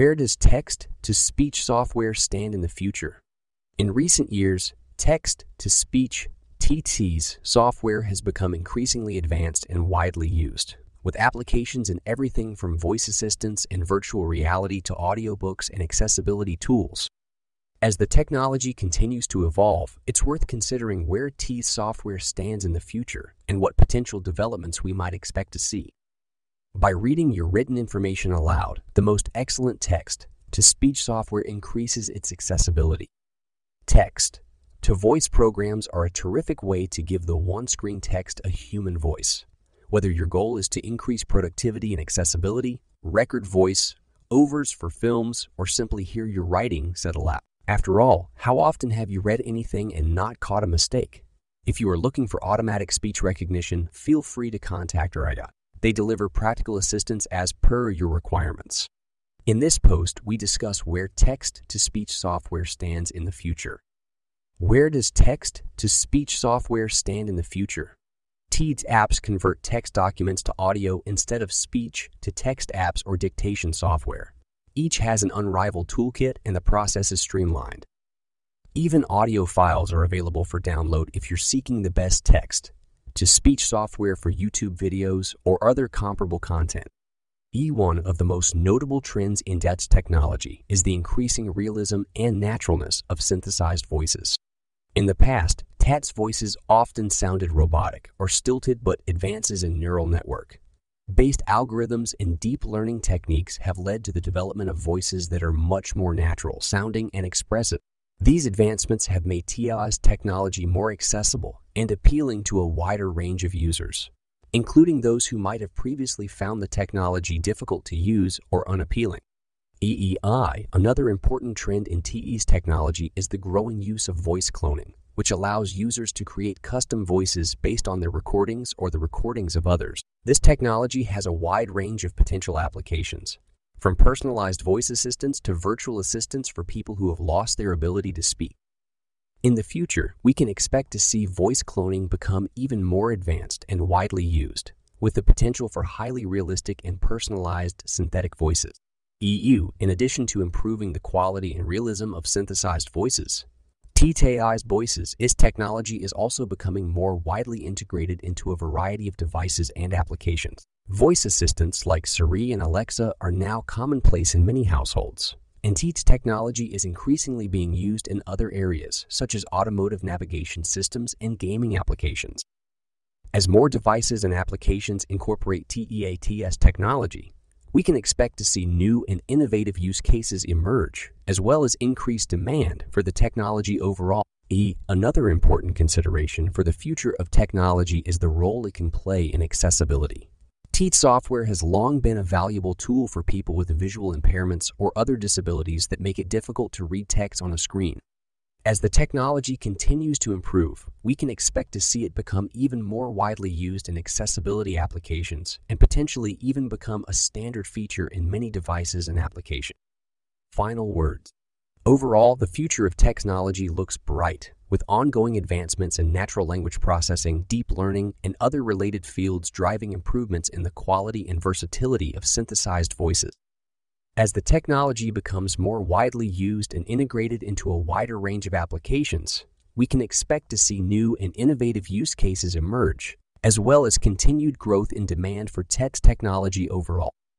Where does text to speech software stand in the future? In recent years, text to speech TTS software has become increasingly advanced and widely used, with applications in everything from voice assistants and virtual reality to audiobooks and accessibility tools. As the technology continues to evolve, it's worth considering where T software stands in the future and what potential developments we might expect to see. By reading your written information aloud, the most excellent text to speech software increases its accessibility. Text to voice programs are a terrific way to give the one screen text a human voice. Whether your goal is to increase productivity and accessibility, record voice, overs for films, or simply hear your writing said aloud. After all, how often have you read anything and not caught a mistake? If you are looking for automatic speech recognition, feel free to contact RIDOT. They deliver practical assistance as per your requirements. In this post, we discuss where text to speech software stands in the future. Where does text to speech software stand in the future? TTS apps convert text documents to audio instead of speech to text apps or dictation software. Each has an unrivaled toolkit and the process is streamlined. Even audio files are available for download if you're seeking the best text to speech software for YouTube videos or other comparable content. E one of the most notable trends in TTS technology is the increasing realism and naturalness of synthesized voices. In the past, TTS voices often sounded robotic or stilted, but advances in neural network based algorithms and deep learning techniques have led to the development of voices that are much more natural sounding and expressive. These advancements have made TTS technology more accessible and appealing to a wider range of users, including those who might have previously found the technology difficult to use or unappealing. EEI, another important trend in TTS technology, is the growing use of voice cloning, which allows users to create custom voices based on their recordings or the recordings of others. This technology has a wide range of potential applications, from personalized voice assistants to virtual assistants for people who have lost their ability to speak. In the future, we can expect to see voice cloning become even more advanced and widely used, with the potential for highly realistic and personalized synthetic voices. EU, in addition to improving the quality and realism of synthesized voices, TTAI's voices, its technology is also becoming more widely integrated into a variety of devices and applications. Voice assistants like Siri and Alexa are now commonplace in many households, and TTS technology is increasingly being used in other areas, such as automotive navigation systems and gaming applications. As more devices and applications incorporate TTS technology, we can expect to see new and innovative use cases emerge, as well as increased demand for the technology overall. E. Another important consideration for the future of technology is the role it can play in accessibility. TEED software has long been a valuable tool for people with visual impairments or other disabilities that make it difficult to read text on a screen. As the technology continues to improve, we can expect to see it become even more widely used in accessibility applications and potentially even become a standard feature in many devices and applications. Final words. Overall, the future of technology looks bright, with ongoing advancements in natural language processing, deep learning, and other related fields driving improvements in the quality and versatility of synthesized voices. As the technology becomes more widely used and integrated into a wider range of applications, we can expect to see new and innovative use cases emerge, as well as continued growth in demand for TTS technology overall.